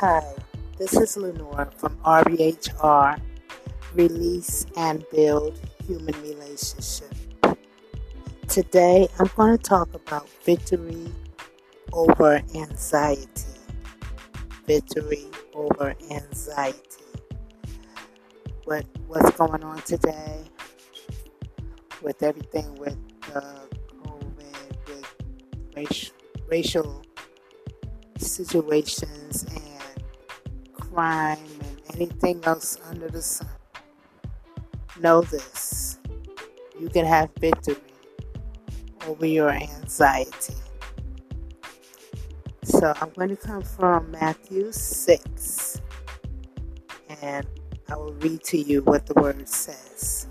Hi, this is Lenore from RBHR Release and Build Human Relationship. Today I'm going to talk about victory over anxiety. Victory over anxiety. What what's going on today with everything with the COVID, with racial, racial situations and crime and anything else under the sun. Know this you can have victory over your anxiety. So I'm going to come from Matthew 6 and I will read to you what the word says.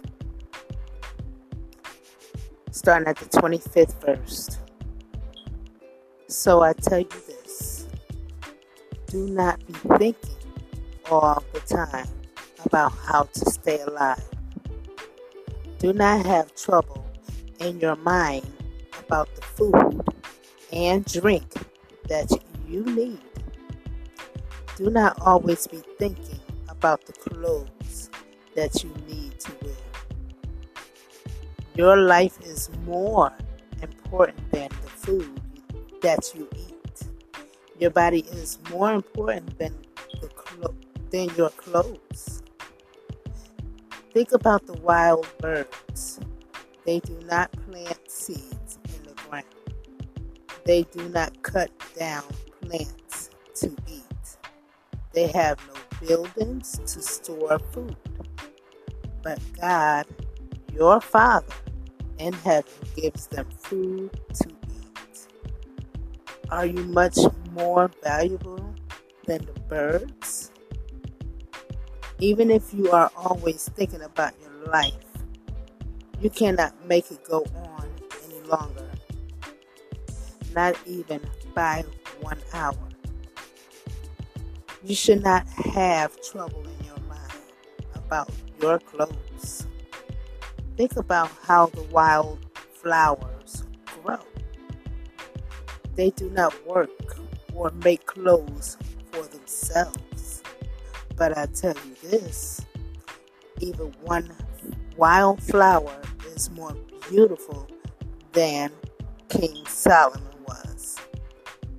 Starting at the 25th verse. So I tell you this do not be thinking all the time about how to stay alive. Do not have trouble in your mind about the food and drink that you need. Do not always be thinking about the clothes that you need to wear. Your life is more important than the food that you eat. Your body is more important than than your clothes. Think about the wild birds. They do not plant seeds in the ground. They do not cut down plants to eat. They have no buildings to store food. But God, your Father in heaven, gives them food to eat. Are you much more valuable than the birds? Even if you are always thinking about your life, you cannot make it go on any longer. Not even by one hour. You should not have trouble in your mind about your clothes. Think about how the wild flowers grow. They do not work or make clothes for themselves. But I tell you this even one wildflower is more beautiful than King Solomon was.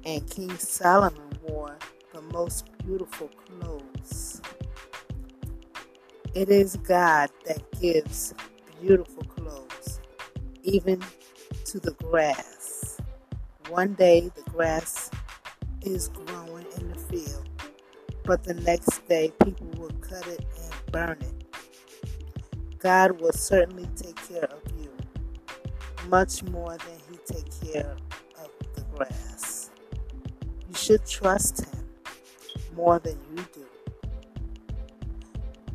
And King Solomon wore the most beautiful clothes. It is God that gives beautiful clothes, even to the grass. One day the grass is growing but the next day people will cut it and burn it. God will certainly take care of you much more than He takes care of the grass. You should trust Him more than you do.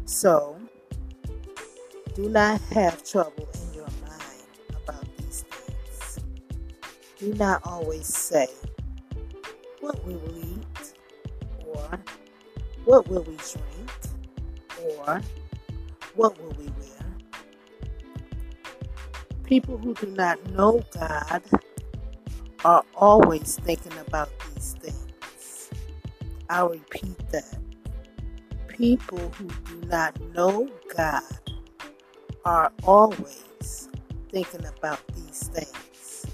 So, do not have trouble in your mind about these things. Do not always say, What we will or What will we drink, or What will we wear? People who do not know God are always thinking about these things. I'll repeat that. People who do not know God are always thinking about these things.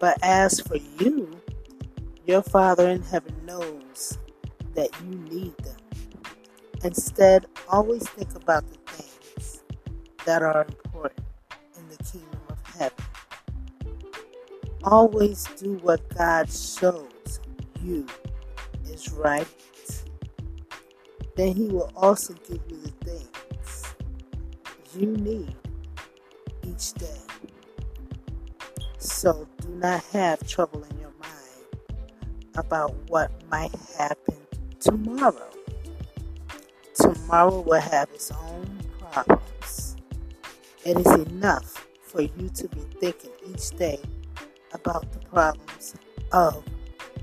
But as for you, your Father in heaven knows that you need them. Instead, always think about the things that are important in the kingdom of heaven. Always do what God shows you is right. Then He will also give you the things you need each day. So do not have trouble in your mind about what might happen tomorrow. Tomorrow will have its own problems. It is enough for you to be thinking each day about the problems of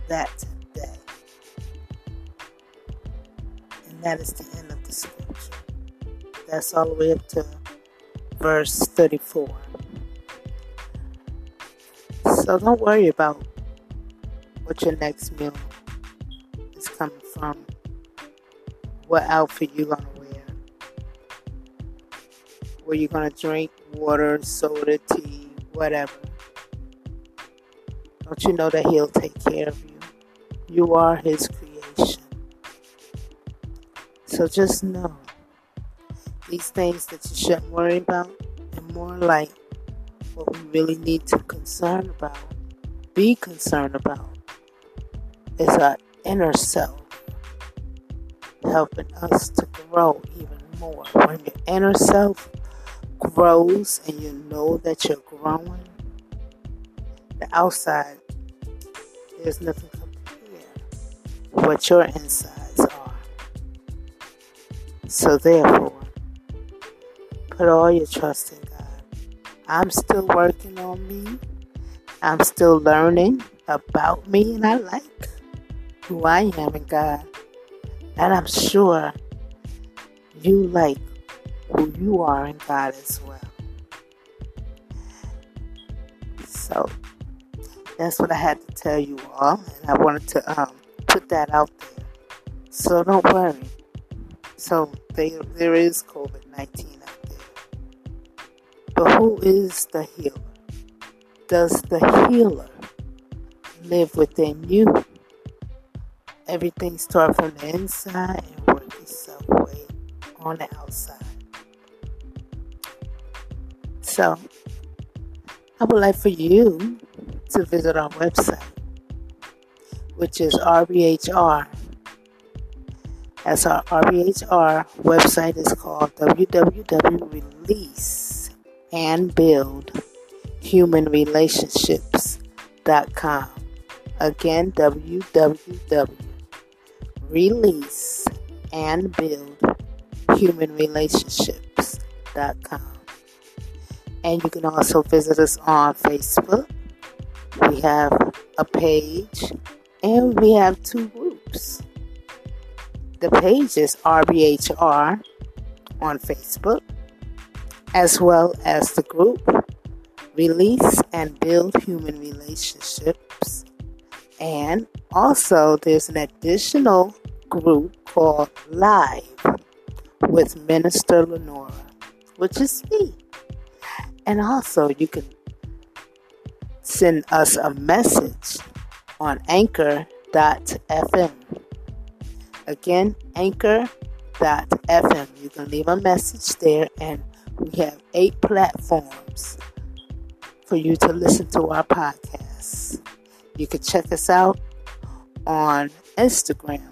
that day. And that is the end of the scripture. That's all the way up to verse 34. So don't worry about what your next meal from. from what outfit you're to wear. Where you're going to drink water, soda, tea, whatever. Don't you know that He'll take care of you? You are His creation. So just know these things that you shouldn't worry about and more like what we really need to concern about, be concerned about, is our inner self helping us to grow even more. When your inner self grows and you know that you're growing, the outside, there's nothing compare what your insides are. So therefore, put all your trust in God. I'm still working on me. I'm still learning about me, and I like who I am in God. And I'm sure you like who you are in God as well. So that's what I had to tell you all, and I wanted to um, put that out there. So don't worry. So there, there is COVID 19 out there. But who is the healer? Does the healer live within you? Everything starts from the inside and work itself way on the outside. So, I would like for you to visit our website, which is RBHR. As our RBHR website is called www release and build human relationships.com. Again, www release and build human relationships.com. And you can also visit us on Facebook. We have a page and we have two groups. The page is RBHR on Facebook, as well as the group Release and Build Human Relationships. And also, there's an additional group called Live with Minister Lenora, which is me. And also, you can send us a message on anchor.fm. Again, anchor.fm. You can leave a message there, and we have eight platforms for you to listen to our podcasts. You can check us out on Instagram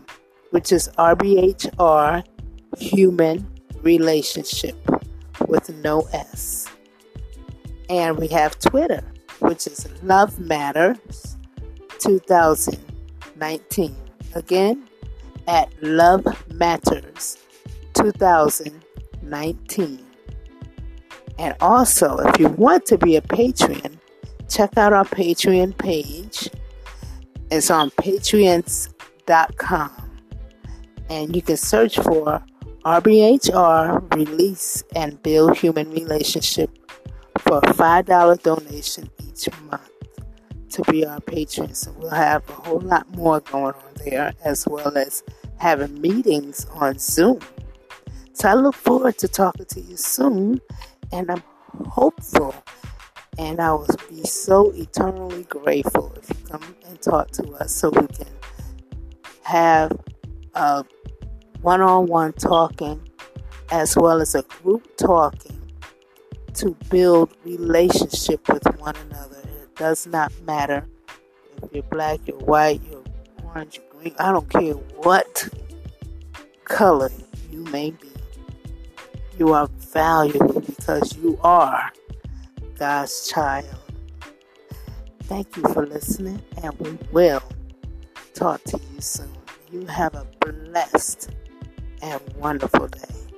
which is RBHR Human Relationship with no S. And we have Twitter, which is Love Matters 2019. Again, at Love Matters 2019. And also, if you want to be a patron, check out our Patreon page. It's on patreons.com and you can search for RBHR Release and Build Human Relationship for a $5 donation each month to be our patron. So we'll have a whole lot more going on there as well as having meetings on Zoom. So I look forward to talking to you soon and I'm hopeful and I will be so eternally grateful if you come and talk to us so we can have a one on one talking as well as a group talking to build relationship with one another. It does not matter if you're black, you're white, you're orange, you're green. I don't care what color you may be. You are valuable because you are God's child. Thank you for listening, and we will talk to you soon. You have a blessed and wonderful day.